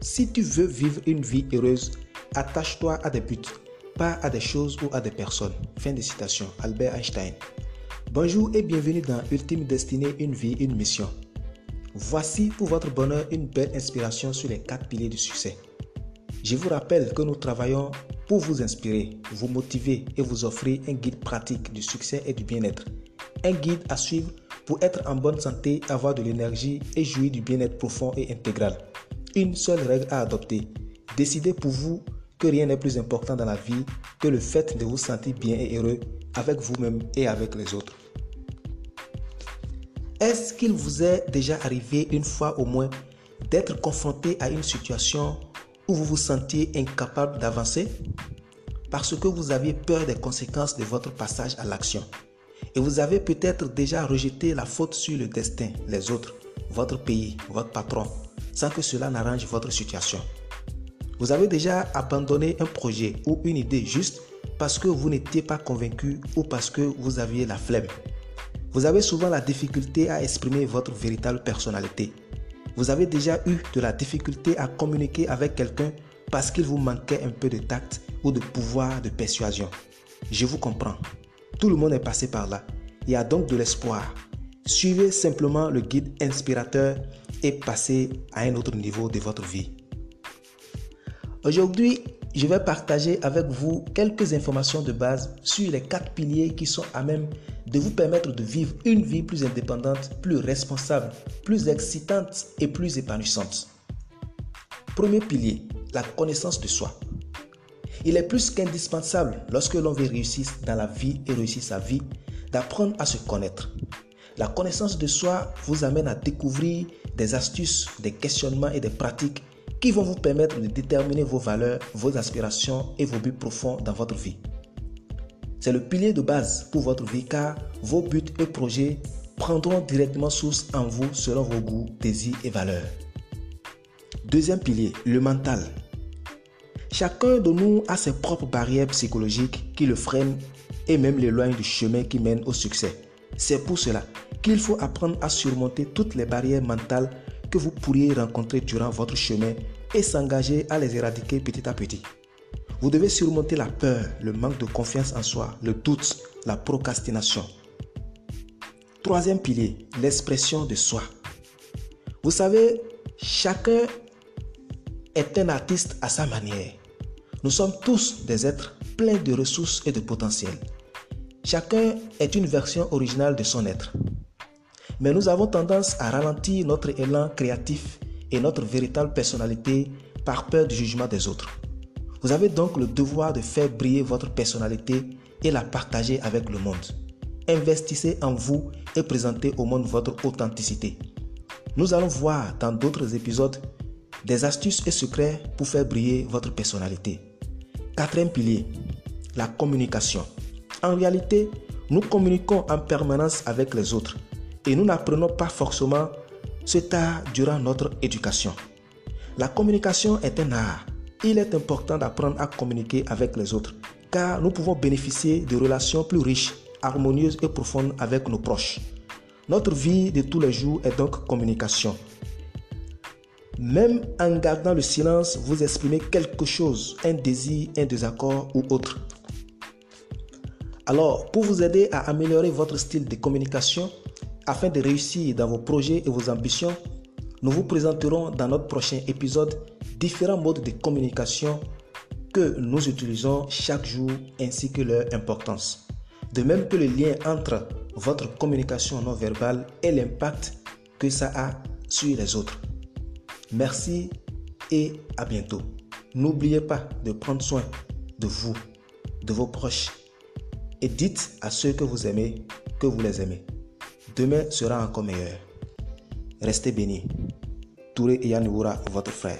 Si tu veux vivre une vie heureuse, attache-toi à des buts, pas à des choses ou à des personnes. Fin de citation. Albert Einstein. Bonjour et bienvenue dans Ultime Destinée, une vie, une mission. Voici pour votre bonheur une belle inspiration sur les quatre piliers du succès. Je vous rappelle que nous travaillons pour vous inspirer, vous motiver et vous offrir un guide pratique du succès et du bien-être. Un guide à suivre pour être en bonne santé, avoir de l'énergie et jouir du bien-être profond et intégral. Une seule règle à adopter. Décidez pour vous que rien n'est plus important dans la vie que le fait de vous sentir bien et heureux avec vous-même et avec les autres. Est-ce qu'il vous est déjà arrivé une fois au moins d'être confronté à une situation où vous vous sentiez incapable d'avancer? Parce que vous aviez peur des conséquences de votre passage à l'action et vous avez peut-être déjà rejeté la faute sur le destin, les autres, votre pays, votre patron, sans que cela n'arrange votre situation. Vous avez déjà abandonné un projet ou une idée juste parce que vous n'étiez pas convaincu ou parce que vous aviez la flemme. Vous avez souvent la difficulté à exprimer votre véritable personnalité. Vous avez déjà eu de la difficulté à communiquer avec quelqu'un parce qu'il vous manquait un peu de tact ou de pouvoir de persuasion. Je vous comprends. Tout le monde est passé par là. Il y a donc de l'espoir. Suivez simplement le guide inspirateur et passez à un autre niveau de votre vie. Aujourd'hui, je vais partager avec vous quelques informations de base sur les quatre piliers qui sont à même de vous permettre de vivre une vie plus indépendante, plus responsable, plus excitante et plus épanouissante. Premier pilier, la connaissance de soi. Il est plus qu'indispensable lorsque l'on veut réussir dans la vie et réussir sa vie d'apprendre à se connaître. La connaissance de soi vous amène à découvrir des astuces, des questionnements et des pratiques qui vont vous permettre de déterminer vos valeurs, vos aspirations et vos buts profonds dans votre vie. C'est le pilier de base pour votre vie car vos buts et projets prendront directement source en vous selon vos goûts, désirs et valeurs. Deuxième pilier, le mental. Chacun de nous a ses propres barrières psychologiques qui le freinent et même l'éloignent du chemin qui mène au succès. C'est pour cela qu'il faut apprendre à surmonter toutes les barrières mentales que vous pourriez rencontrer durant votre chemin et s'engager à les éradiquer petit à petit. Vous devez surmonter la peur, le manque de confiance en soi, le doute, la procrastination. Troisième pilier, l'expression de soi. Vous savez, chacun est un artiste à sa manière. Nous sommes tous des êtres pleins de ressources et de potentiel. Chacun est une version originale de son être. Mais nous avons tendance à ralentir notre élan créatif et notre véritable personnalité par peur du jugement des autres. Vous avez donc le devoir de faire briller votre personnalité et la partager avec le monde. Investissez en vous et présentez au monde votre authenticité. Nous allons voir dans d'autres épisodes des astuces et secrets pour faire briller votre personnalité. Quatrième pilier, la communication. En réalité, nous communiquons en permanence avec les autres et nous n'apprenons pas forcément cet art durant notre éducation. La communication est un art. Il est important d'apprendre à communiquer avec les autres car nous pouvons bénéficier de relations plus riches, harmonieuses et profondes avec nos proches. Notre vie de tous les jours est donc communication. Même en gardant le silence, vous exprimez quelque chose, un désir, un désaccord ou autre. Alors, pour vous aider à améliorer votre style de communication, afin de réussir dans vos projets et vos ambitions, nous vous présenterons dans notre prochain épisode différents modes de communication que nous utilisons chaque jour ainsi que leur importance. De même que le lien entre votre communication non verbale et l'impact que ça a sur les autres. Merci et à bientôt. N'oubliez pas de prendre soin de vous, de vos proches et dites à ceux que vous aimez que vous les aimez. Demain sera encore meilleur. Restez bénis. Touré Yanniwoura, votre frère.